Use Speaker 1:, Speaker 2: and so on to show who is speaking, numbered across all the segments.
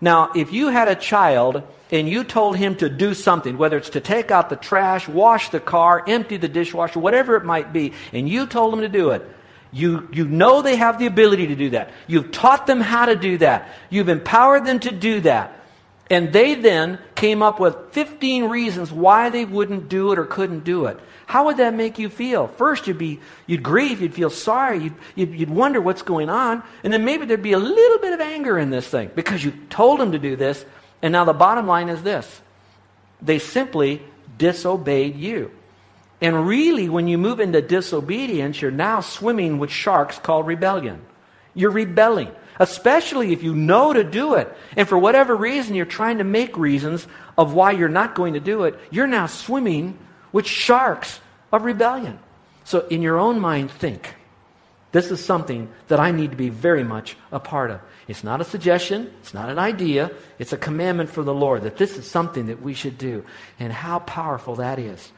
Speaker 1: Now, if you had a child and you told him to do something, whether it's to take out the trash, wash the car, empty the dishwasher, whatever it might be, and you told him to do it, you, you know they have the ability to do that. You've taught them how to do that. You've empowered them to do that. And they then came up with 15 reasons why they wouldn't do it or couldn't do it. How would that make you feel? First, you'd be, you'd grieve, you'd feel sorry, you'd, you'd, you'd, wonder what's going on, and then maybe there'd be a little bit of anger in this thing because you told them to do this, and now the bottom line is this they simply disobeyed you. And really, when you move into disobedience, you're now swimming with sharks called rebellion. You're rebelling, especially if you know to do it. And for whatever reason, you're trying to make reasons of why you're not going to do it. You're now swimming with sharks of rebellion. So, in your own mind, think this is something that I need to be very much a part of. It's not a suggestion, it's not an idea, it's a commandment for the Lord that this is something that we should do. And how powerful that is.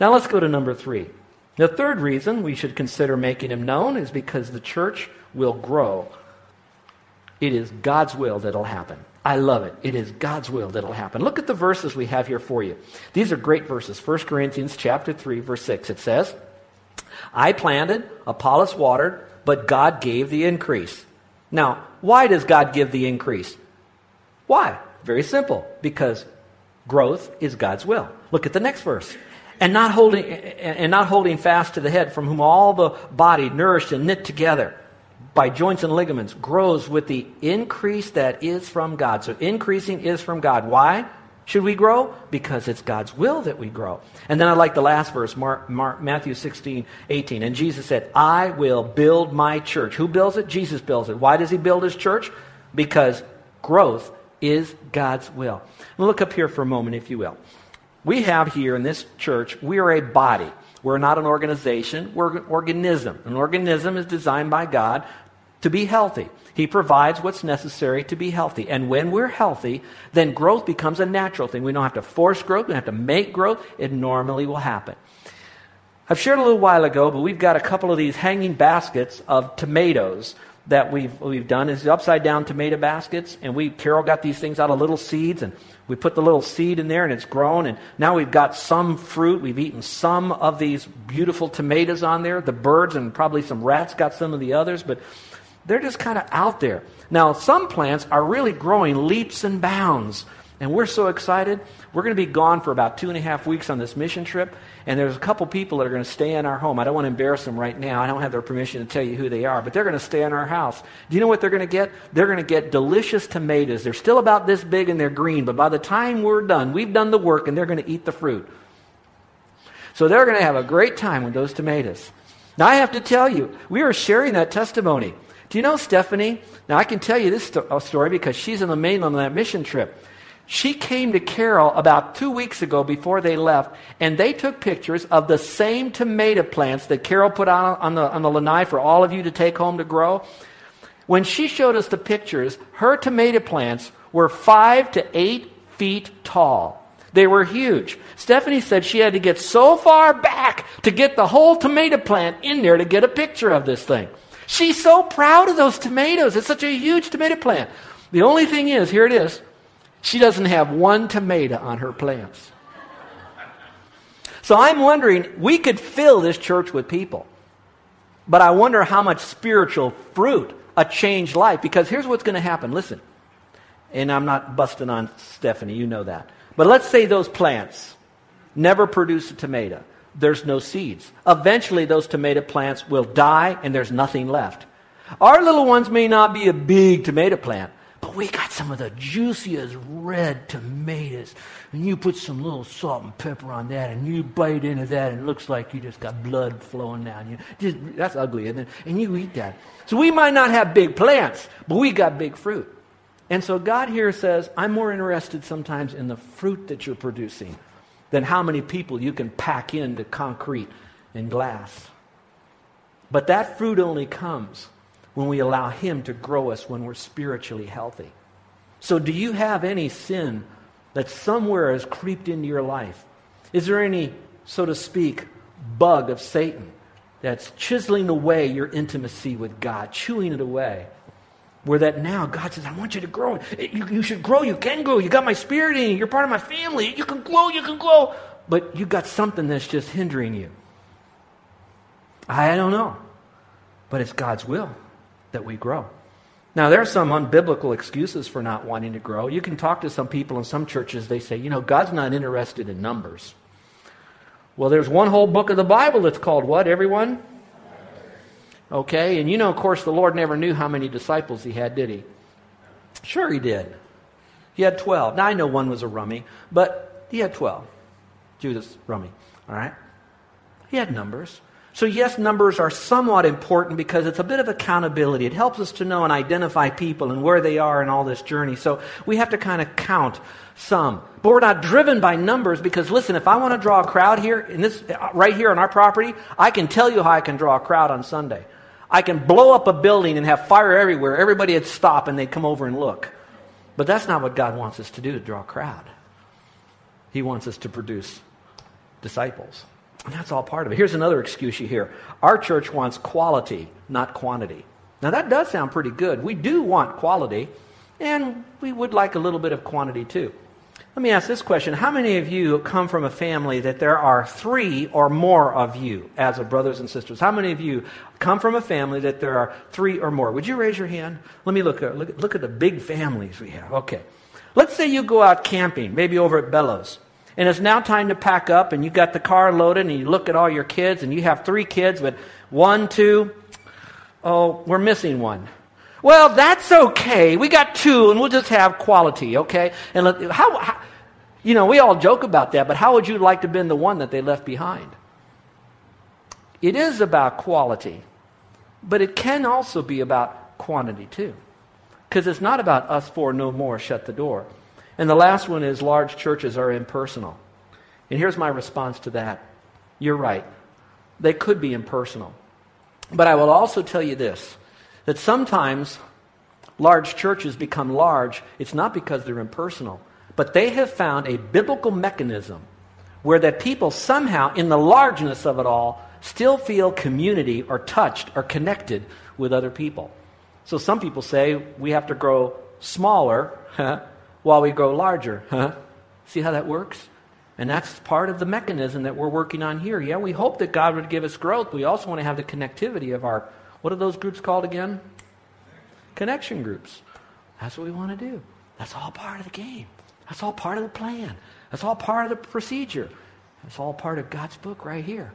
Speaker 1: Now let's go to number three. The third reason we should consider making him known is because the church will grow. It is God's will that'll happen. I love it. It is God's will that'll happen. Look at the verses we have here for you. These are great verses. 1 Corinthians chapter 3 verse 6 it says, I planted, Apollos watered, but God gave the increase. Now, why does God give the increase? Why? Very simple. Because growth is God's will. Look at the next verse. And not holding and not holding fast to the head, from whom all the body nourished and knit together by joints and ligaments grows with the increase that is from God. So increasing is from God. Why? should we grow? Because it's God's will that we grow. And then I like the last verse, Mark, Mark, Matthew 16, 18. And Jesus said, I will build my church. Who builds it? Jesus builds it. Why does he build his church? Because growth is God's will. Look up here for a moment, if you will. We have here in this church, we are a body. We're not an organization, we're an organism. An organism is designed by God to be healthy. He provides what's necessary to be healthy. And when we're healthy, then growth becomes a natural thing. We don't have to force growth, we don't have to make growth. It normally will happen. I've shared a little while ago, but we've got a couple of these hanging baskets of tomatoes that we've, we've done is upside down tomato baskets. And we, Carol got these things out of little seeds and we put the little seed in there and it's grown. And now we've got some fruit. We've eaten some of these beautiful tomatoes on there. The birds and probably some rats got some of the others. But they're just kind of out there. Now, some plants are really growing leaps and bounds. And we're so excited. We're going to be gone for about two and a half weeks on this mission trip. And there's a couple people that are going to stay in our home. I don't want to embarrass them right now. I don't have their permission to tell you who they are, but they're going to stay in our house. Do you know what they're going to get? They're going to get delicious tomatoes. They're still about this big and they're green, but by the time we're done, we've done the work and they're going to eat the fruit. So they're going to have a great time with those tomatoes. Now, I have to tell you, we are sharing that testimony. Do you know Stephanie? Now, I can tell you this uh, story because she's in the mainland on that mission trip. She came to Carol about two weeks ago before they left, and they took pictures of the same tomato plants that Carol put out on the, on the lanai for all of you to take home to grow. When she showed us the pictures, her tomato plants were five to eight feet tall. They were huge. Stephanie said she had to get so far back to get the whole tomato plant in there to get a picture of this thing. She's so proud of those tomatoes. It's such a huge tomato plant. The only thing is, here it is, she doesn't have one tomato on her plants. So I'm wondering, we could fill this church with people. But I wonder how much spiritual fruit a changed life. Because here's what's going to happen. Listen. And I'm not busting on Stephanie, you know that. But let's say those plants never produce a tomato there's no seeds. Eventually, those tomato plants will die and there's nothing left. Our little ones may not be a big tomato plant, but we got some of the juiciest red tomatoes. And you put some little salt and pepper on that, and you bite into that, and it looks like you just got blood flowing down. You just that's ugly, isn't it? And you eat that. So we might not have big plants, but we got big fruit. And so God here says, I'm more interested sometimes in the fruit that you're producing than how many people you can pack into concrete and glass. But that fruit only comes when we allow Him to grow us when we're spiritually healthy. So, do you have any sin that somewhere has creeped into your life? Is there any, so to speak, bug of Satan that's chiseling away your intimacy with God, chewing it away? Where that now God says, I want you to grow. You, you should grow. You can grow. You got my spirit in you. You're part of my family. You can grow. You can grow. But you got something that's just hindering you. I don't know. But it's God's will that we grow. Now, there are some unbiblical excuses for not wanting to grow. You can talk to some people in some churches, they say, you know, God's not interested in numbers. Well, there's one whole book of the Bible that's called what, everyone? Okay, and you know, of course, the Lord never knew how many disciples he had, did he? Sure, he did. He had 12. Now, I know one was a rummy, but he had 12. Judas, rummy. All right? He had numbers. So, yes, numbers are somewhat important because it's a bit of accountability. It helps us to know and identify people and where they are in all this journey. So, we have to kind of count some. But we're not driven by numbers because, listen, if I want to draw a crowd here, in this, right here on our property, I can tell you how I can draw a crowd on Sunday. I can blow up a building and have fire everywhere. Everybody would stop and they'd come over and look. But that's not what God wants us to do to draw a crowd. He wants us to produce disciples. And that's all part of it. Here's another excuse you hear our church wants quality, not quantity. Now, that does sound pretty good. We do want quality, and we would like a little bit of quantity too. Let me ask this question How many of you come from a family that there are three or more of you as of brothers and sisters? How many of you come from a family that there are three or more? Would you raise your hand? Let me look at, look, look at the big families we have. Okay. Let's say you go out camping, maybe over at Bellows and it's now time to pack up, and you got the car loaded, and you look at all your kids, and you have three kids, but one, two, oh, we're missing one. Well, that's okay. We got two, and we'll just have quality, okay? And let, how, how, you know, we all joke about that, but how would you like to have been the one that they left behind? It is about quality, but it can also be about quantity too. Because it's not about us four no more, shut the door. And the last one is large churches are impersonal. And here's my response to that. You're right. They could be impersonal. But I will also tell you this that sometimes large churches become large, it's not because they're impersonal, but they have found a biblical mechanism where that people somehow, in the largeness of it all, still feel community or touched or connected with other people. So some people say we have to grow smaller while we grow larger. Huh? See how that works? And that's part of the mechanism that we're working on here. Yeah, we hope that God would give us growth. We also want to have the connectivity of our, what are those groups called again? Connection groups. That's what we want to do. That's all part of the game. That's all part of the plan. That's all part of the procedure. That's all part of God's book right here.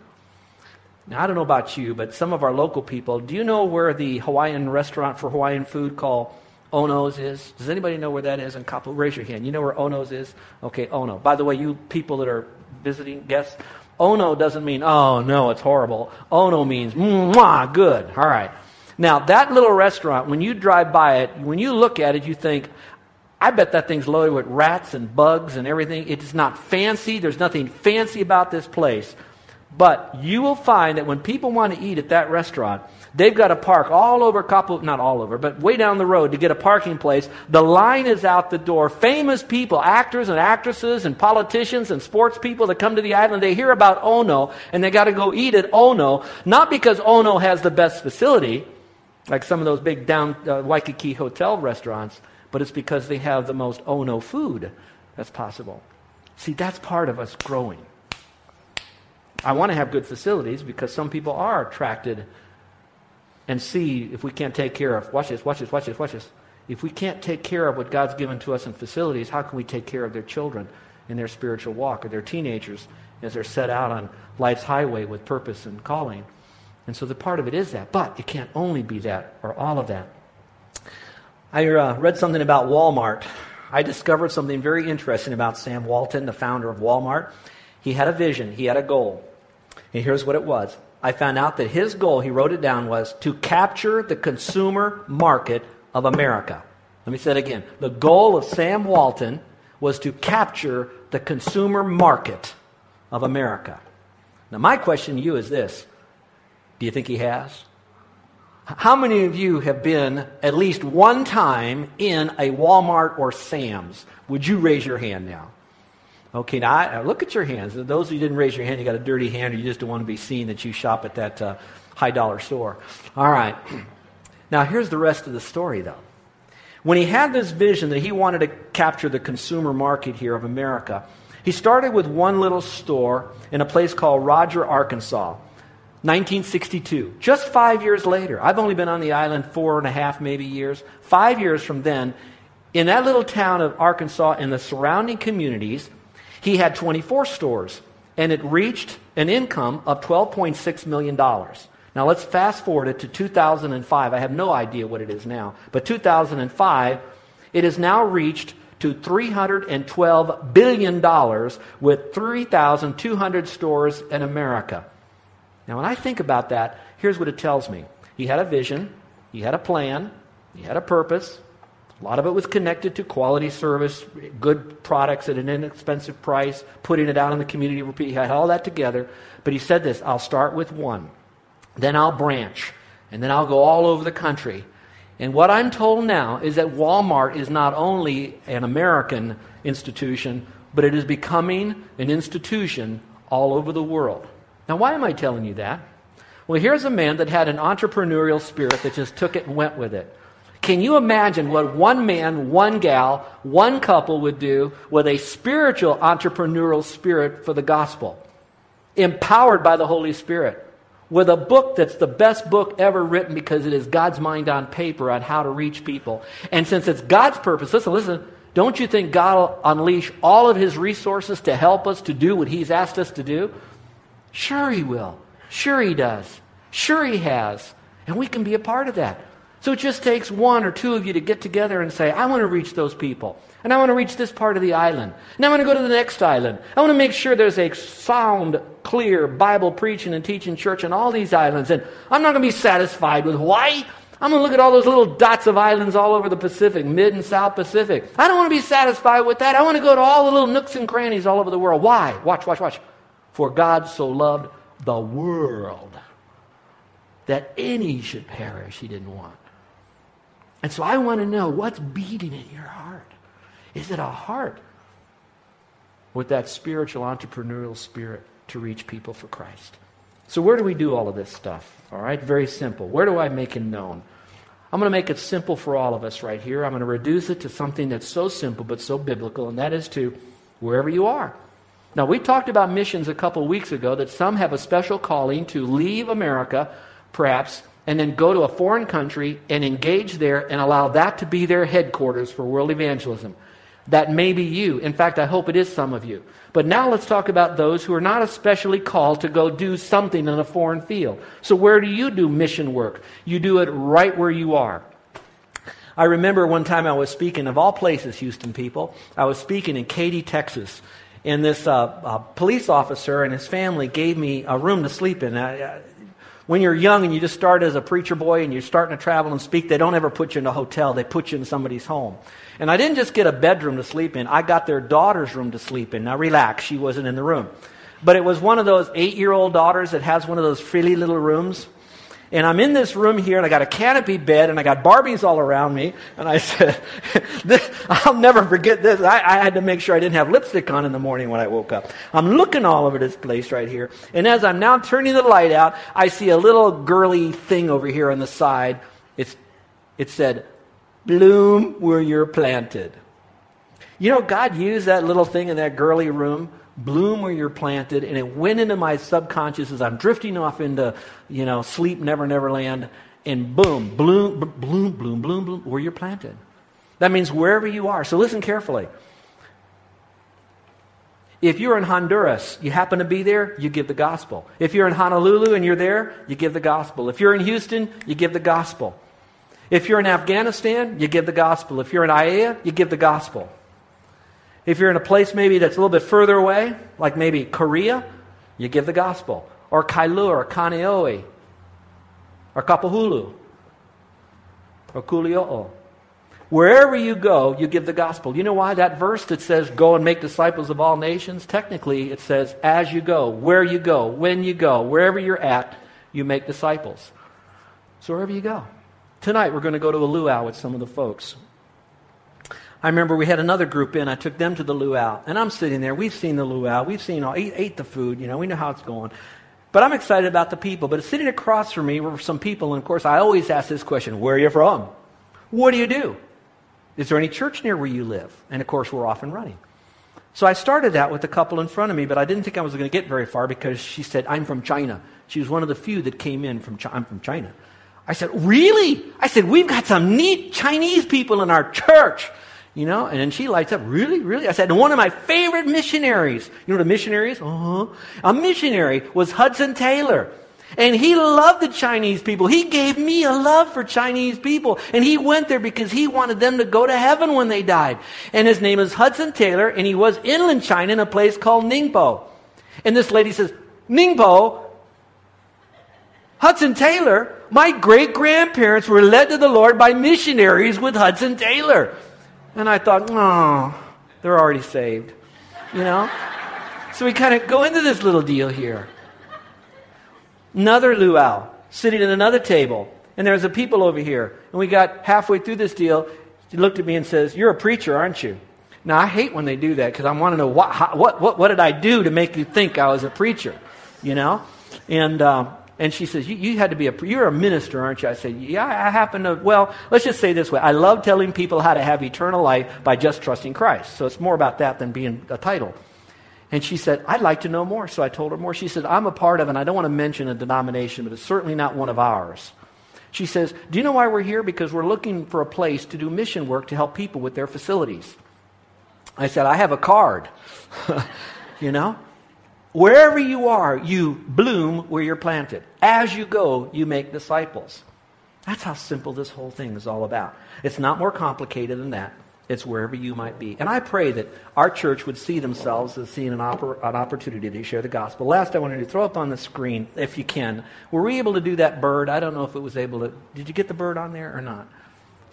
Speaker 1: Now, I don't know about you, but some of our local people, do you know where the Hawaiian restaurant for Hawaiian food called Ono's is. Does anybody know where that is in Kapolei? Raise your hand. You know where Ono's is? Okay, Ono. By the way, you people that are visiting guests, Ono doesn't mean, oh, no, it's horrible. Ono means, mwah, good. All right. Now, that little restaurant, when you drive by it, when you look at it, you think, I bet that thing's loaded with rats and bugs and everything. It's not fancy. There's nothing fancy about this place. But you will find that when people want to eat at that restaurant, they've got to park all over not all over, but way down the road to get a parking place. The line is out the door. Famous people, actors and actresses and politicians and sports people that come to the island, they hear about Ono and they got to go eat at Ono, not because Ono has the best facility, like some of those big down uh, Waikiki hotel restaurants, but it's because they have the most Ono food that's possible. See, that's part of us growing. I want to have good facilities because some people are attracted and see if we can't take care of. Watch this, watch this, watch this, watch this. If we can't take care of what God's given to us in facilities, how can we take care of their children in their spiritual walk or their teenagers as they're set out on life's highway with purpose and calling? And so the part of it is that, but it can't only be that or all of that. I uh, read something about Walmart. I discovered something very interesting about Sam Walton, the founder of Walmart. He had a vision, he had a goal. And here's what it was. I found out that his goal, he wrote it down, was to capture the consumer market of America. Let me say it again. The goal of Sam Walton was to capture the consumer market of America. Now, my question to you is this Do you think he has? How many of you have been at least one time in a Walmart or Sam's? Would you raise your hand now? Okay, now I, look at your hands. Those of you didn't raise your hand, you got a dirty hand, or you just don't want to be seen that you shop at that uh, high dollar store. All right. Now, here's the rest of the story, though. When he had this vision that he wanted to capture the consumer market here of America, he started with one little store in a place called Rogers, Arkansas. 1962. Just five years later, I've only been on the island four and a half, maybe years. Five years from then, in that little town of Arkansas and the surrounding communities, he had 24 stores, and it reached an income of $12.6 million. Now let's fast forward it to 2005. I have no idea what it is now, but 2005, it has now reached to $312 billion with 3,200 stores in America. Now, when I think about that, here's what it tells me He had a vision, he had a plan, he had a purpose. A lot of it was connected to quality service, good products at an inexpensive price, putting it out in the community. He had all that together. But he said this I'll start with one, then I'll branch, and then I'll go all over the country. And what I'm told now is that Walmart is not only an American institution, but it is becoming an institution all over the world. Now, why am I telling you that? Well, here's a man that had an entrepreneurial spirit that just took it and went with it. Can you imagine what one man, one gal, one couple would do with a spiritual entrepreneurial spirit for the gospel? Empowered by the Holy Spirit. With a book that's the best book ever written because it is God's mind on paper on how to reach people. And since it's God's purpose, listen, listen, don't you think God will unleash all of his resources to help us to do what he's asked us to do? Sure, He will. Sure, He does. Sure, He has. And we can be a part of that. So it just takes one or two of you to get together and say, I want to reach those people. And I want to reach this part of the island. And I want to go to the next island. I want to make sure there's a sound, clear Bible preaching and teaching church in all these islands. And I'm not going to be satisfied with Hawaii. I'm going to look at all those little dots of islands all over the Pacific, mid and South Pacific. I don't want to be satisfied with that. I want to go to all the little nooks and crannies all over the world. Why? Watch, watch, watch. For God so loved the world that any should perish, he didn't want. And so I want to know what's beating in your heart. Is it a heart with that spiritual entrepreneurial spirit to reach people for Christ? So, where do we do all of this stuff? All right, very simple. Where do I make it known? I'm going to make it simple for all of us right here. I'm going to reduce it to something that's so simple but so biblical, and that is to wherever you are. Now, we talked about missions a couple weeks ago that some have a special calling to leave America, perhaps, and then go to a foreign country and engage there and allow that to be their headquarters for world evangelism. That may be you. In fact, I hope it is some of you. But now let's talk about those who are not especially called to go do something in a foreign field. So, where do you do mission work? You do it right where you are. I remember one time I was speaking, of all places, Houston people, I was speaking in Katy, Texas. And this uh, uh, police officer and his family gave me a room to sleep in. I, when you're young and you just start as a preacher boy and you're starting to travel and speak, they don't ever put you in a hotel. They put you in somebody's home. And I didn't just get a bedroom to sleep in. I got their daughter's room to sleep in. Now relax, she wasn't in the room. But it was one of those eight-year-old daughters that has one of those frilly little rooms and I'm in this room here, and I got a canopy bed, and I got Barbies all around me. And I said, I'll never forget this. I, I, had to make sure I didn't have lipstick on in the morning when I woke up. I'm looking all over this place right here. And as I'm now turning the light out, I see a little girly thing over here on the side. It's, it said, Bloom where you're planted. You know, God used that little thing in that girly room bloom where you're planted, and it went into my subconscious as I'm drifting off into, you know, sleep, never, never land, and boom, bloom, bloom, bloom, bloom, bloom, where you're planted. That means wherever you are. So listen carefully. If you're in Honduras, you happen to be there, you give the gospel. If you're in Honolulu and you're there, you give the gospel. If you're in Houston, you give the gospel. If you're in Afghanistan, you give the gospel. If you're in Aiea, you give the gospel. If you're in a place maybe that's a little bit further away, like maybe Korea, you give the gospel. Or Kailua, or Kaneohe, or Kapahulu, or Kuliouou. Wherever you go, you give the gospel. You know why that verse that says, Go and make disciples of all nations? Technically, it says, As you go, where you go, when you go, wherever you're at, you make disciples. So wherever you go. Tonight we're going to go to a luau with some of the folks. I remember we had another group in. I took them to the luau, and I'm sitting there. We've seen the luau. We've seen all, ate, ate the food. You know, we know how it's going. But I'm excited about the people. But sitting across from me were some people, and of course, I always ask this question: Where are you from? What do you do? Is there any church near where you live? And of course, we're off and running. So I started out with a couple in front of me, but I didn't think I was going to get very far because she said, I'm from China. She was one of the few that came in from China. I'm from China. I said, Really? I said, We've got some neat Chinese people in our church. You know, and then she lights up, really, really? I said, one of my favorite missionaries, you know missionary is? Uh-huh. A missionary was Hudson Taylor. And he loved the Chinese people. He gave me a love for Chinese people. And he went there because he wanted them to go to heaven when they died. And his name is Hudson Taylor, and he was inland China in a place called Ningpo. And this lady says, Ningpo, Hudson Taylor, my great grandparents were led to the Lord by missionaries with Hudson Taylor. And I thought, oh, they're already saved. You know? So we kind of go into this little deal here. Another luau, sitting at another table. And there's a people over here. And we got halfway through this deal. She looked at me and says, You're a preacher, aren't you? Now, I hate when they do that because I want to know what, what, what, what did I do to make you think I was a preacher? You know? And um, and she says, you, you, had to be a, you're a minister, aren't you? I said, yeah, I happen to, well, let's just say this way. I love telling people how to have eternal life by just trusting Christ. So it's more about that than being a title. And she said, I'd like to know more. So I told her more. She said, I'm a part of, and I don't want to mention a denomination, but it's certainly not one of ours. She says, Do you know why we're here? Because we're looking for a place to do mission work to help people with their facilities. I said, I have a card. you know? Wherever you are, you bloom where you're planted. As you go, you make disciples. That's how simple this whole thing is all about. It's not more complicated than that. It's wherever you might be. And I pray that our church would see themselves as seeing an, oppor- an opportunity to share the gospel. Last, I wanted to throw up on the screen, if you can. Were we able to do that bird? I don't know if it was able to. Did you get the bird on there or not?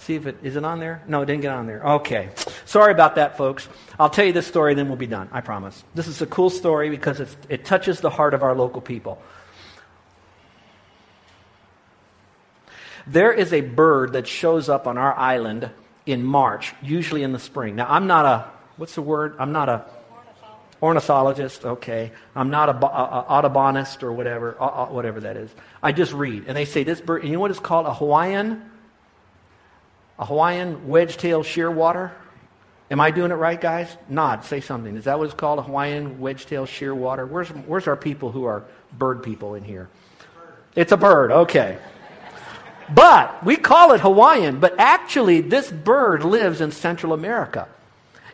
Speaker 1: See if it is it on there? No, it didn't get on there. Okay. Sorry about that, folks. I'll tell you this story, then we'll be done. I promise. This is a cool story because it touches the heart of our local people. There is a bird that shows up on our island in March, usually in the spring. Now, I'm not a, what's the word? I'm not a ornithologist, okay. I'm not a, a, a audubonist or whatever, uh, uh, whatever that is. I just read. And they say this bird, you know what it's called? A Hawaiian a Hawaiian wedge-tailed shearwater. Am I doing it right, guys? Nod. Say something. Is that what it's called? A Hawaiian wedge-tailed shearwater? Where's, where's our people who are bird people in here? It's a bird. Okay. But we call it Hawaiian, but actually this bird lives in Central America.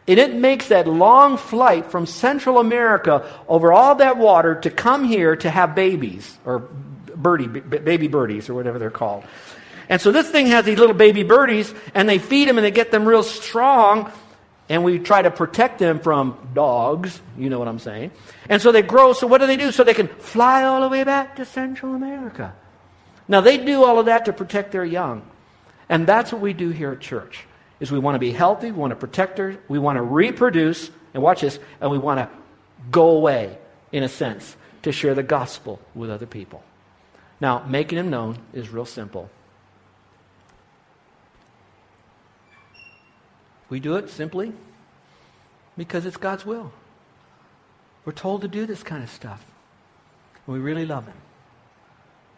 Speaker 1: And it makes that long flight from Central America over all that water to come here to have babies, or birdie, baby birdies, or whatever they're called. And so this thing has these little baby birdies, and they feed them and they get them real strong. And we try to protect them from dogs, you know what I'm saying. And so they grow, so what do they do? So they can fly all the way back to Central America. Now they do all of that to protect their young. And that's what we do here at church. Is we want to be healthy, we want to protect her, we want to reproduce, and watch this, and we want to go away, in a sense, to share the gospel with other people. Now, making them known is real simple. We do it simply because it's God's will. We're told to do this kind of stuff. And we really love Him.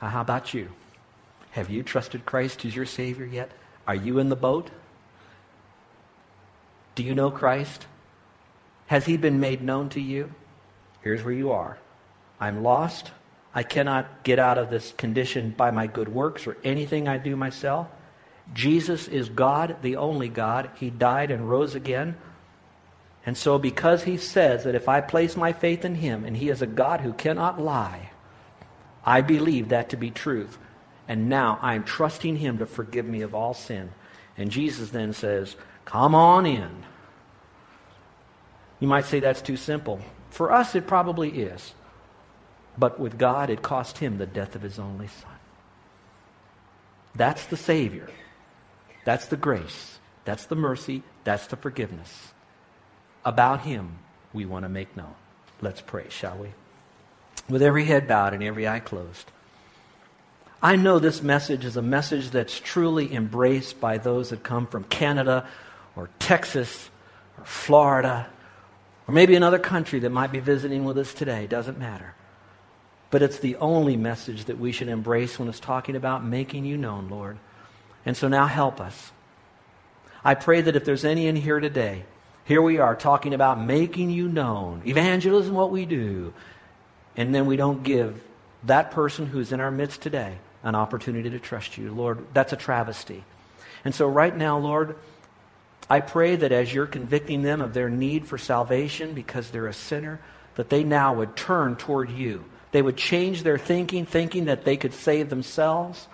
Speaker 1: Now, how about you? Have you trusted Christ as your Savior yet? Are you in the boat? Do you know Christ? Has He been made known to you? Here's where you are. I'm lost. I cannot get out of this condition by my good works or anything I do myself. Jesus is God, the only God. He died and rose again. And so, because he says that if I place my faith in him, and he is a God who cannot lie, I believe that to be truth. And now I'm trusting him to forgive me of all sin. And Jesus then says, Come on in. You might say that's too simple. For us, it probably is. But with God, it cost him the death of his only son. That's the Savior. That's the grace. That's the mercy. That's the forgiveness. About Him, we want to make known. Let's pray, shall we? With every head bowed and every eye closed. I know this message is a message that's truly embraced by those that come from Canada or Texas or Florida or maybe another country that might be visiting with us today. Doesn't matter. But it's the only message that we should embrace when it's talking about making you known, Lord. And so now help us. I pray that if there's any in here today, here we are talking about making you known, evangelism, what we do, and then we don't give that person who's in our midst today an opportunity to trust you. Lord, that's a travesty. And so, right now, Lord, I pray that as you're convicting them of their need for salvation because they're a sinner, that they now would turn toward you. They would change their thinking, thinking that they could save themselves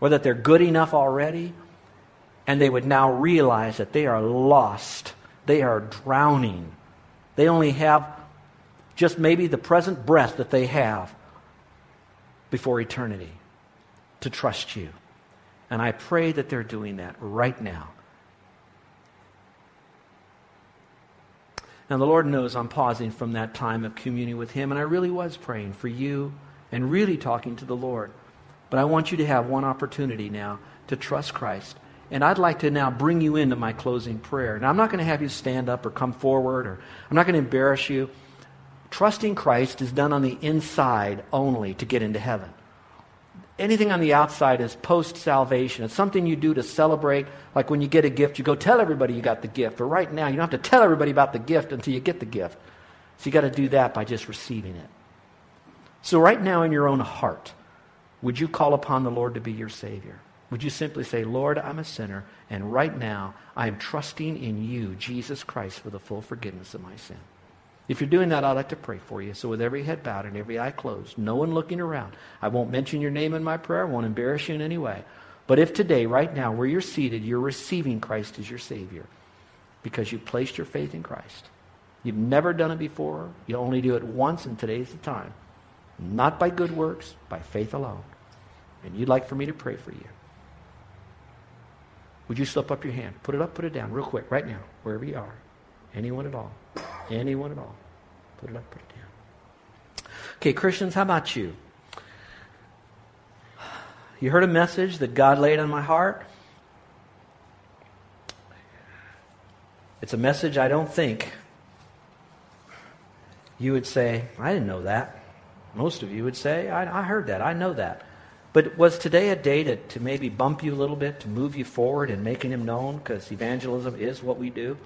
Speaker 1: or that they're good enough already. And they would now realize that they are lost. They are drowning. They only have just maybe the present breath that they have before eternity to trust you. And I pray that they're doing that right now. Now, the Lord knows I'm pausing from that time of communion with Him, and I really was praying for you and really talking to the Lord. But I want you to have one opportunity now to trust Christ. And I'd like to now bring you into my closing prayer. Now, I'm not going to have you stand up or come forward, or I'm not going to embarrass you. Trusting Christ is done on the inside only to get into heaven anything on the outside is post salvation. It's something you do to celebrate. Like when you get a gift, you go tell everybody you got the gift. But right now, you don't have to tell everybody about the gift until you get the gift. So you got to do that by just receiving it. So, right now, in your own heart, would you call upon the Lord to be your Savior? Would you simply say, Lord, I'm a sinner, and right now I am trusting in you, Jesus Christ, for the full forgiveness of my sin? If you're doing that, I'd like to pray for you. So, with every head bowed and every eye closed, no one looking around, I won't mention your name in my prayer, I won't embarrass you in any way. But if today, right now, where you're seated, you're receiving Christ as your Savior because you've placed your faith in Christ, you've never done it before, you only do it once, and today's the time. Not by good works, by faith alone. And you'd like for me to pray for you. Would you slip up your hand? Put it up, put it down, real quick, right now, wherever you are. Anyone at all. Anyone at all. Put it up, put it down. Okay, Christians, how about you? You heard a message that God laid on my heart? It's a message I don't think you would say, I didn't know that. Most of you would say, I, I heard that. I know that. But was today a day to, to maybe bump you a little bit, to move you forward and making him known? Because evangelism is what we do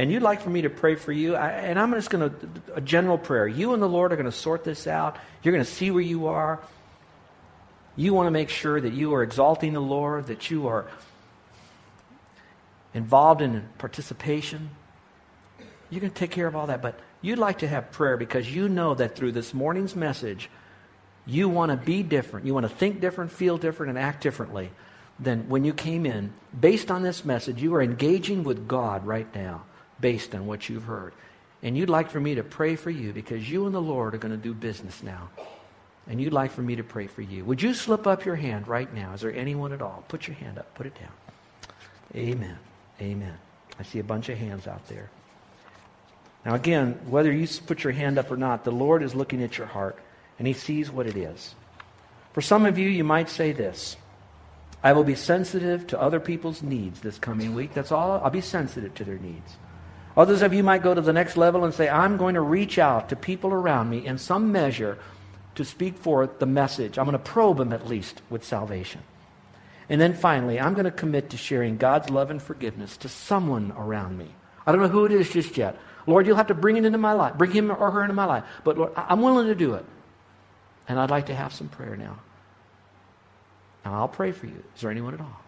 Speaker 1: and you'd like for me to pray for you, I, and I'm just going to, a general prayer. You and the Lord are going to sort this out. You're going to see where you are. You want to make sure that you are exalting the Lord, that you are involved in participation. Going to take care of all that, but you'd like to have prayer because you know that through this morning's message, you want to be different. You want to think different, feel different, and act differently than when you came in. Based on this message, you are engaging with God right now based on what you've heard. And you'd like for me to pray for you because you and the Lord are going to do business now. And you'd like for me to pray for you. Would you slip up your hand right now? Is there anyone at all? Put your hand up. Put it down. Amen. Amen. I see a bunch of hands out there. Now, again, whether you put your hand up or not, the Lord is looking at your heart and He sees what it is. For some of you, you might say this I will be sensitive to other people's needs this coming week. That's all. I'll be sensitive to their needs. Others of you might go to the next level and say, I'm going to reach out to people around me in some measure to speak forth the message. I'm going to probe them at least with salvation. And then finally, I'm going to commit to sharing God's love and forgiveness to someone around me. I don't know who it is just yet. Lord, you'll have to bring it into my life, bring him or her into my life. But Lord, I'm willing to do it. And I'd like to have some prayer now. Now, I'll pray for you. Is there anyone at all?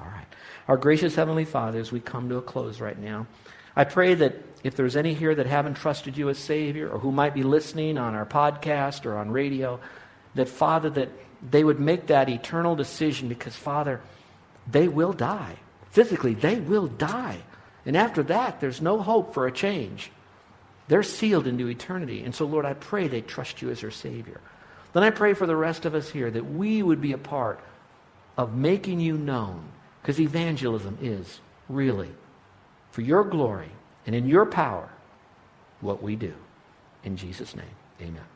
Speaker 1: All right. Our gracious Heavenly Father, as we come to a close right now, I pray that if there's any here that haven't trusted you as Savior or who might be listening on our podcast or on radio, that, Father, that they would make that eternal decision because, Father, they will die. Physically, they will die. And after that, there's no hope for a change. They're sealed into eternity. And so, Lord, I pray they trust you as their Savior. Then I pray for the rest of us here that we would be a part of making you known because evangelism is really for your glory and in your power what we do. In Jesus' name, amen.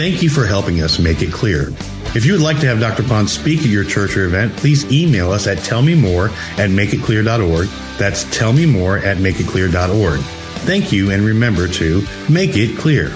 Speaker 2: Thank you for helping us make it clear. If you would like to have Dr. Ponz speak at your church or event, please email us at tellmemore at makeitclear.org. That's tellmemore at makeitclear.org. Thank you and remember to make it clear.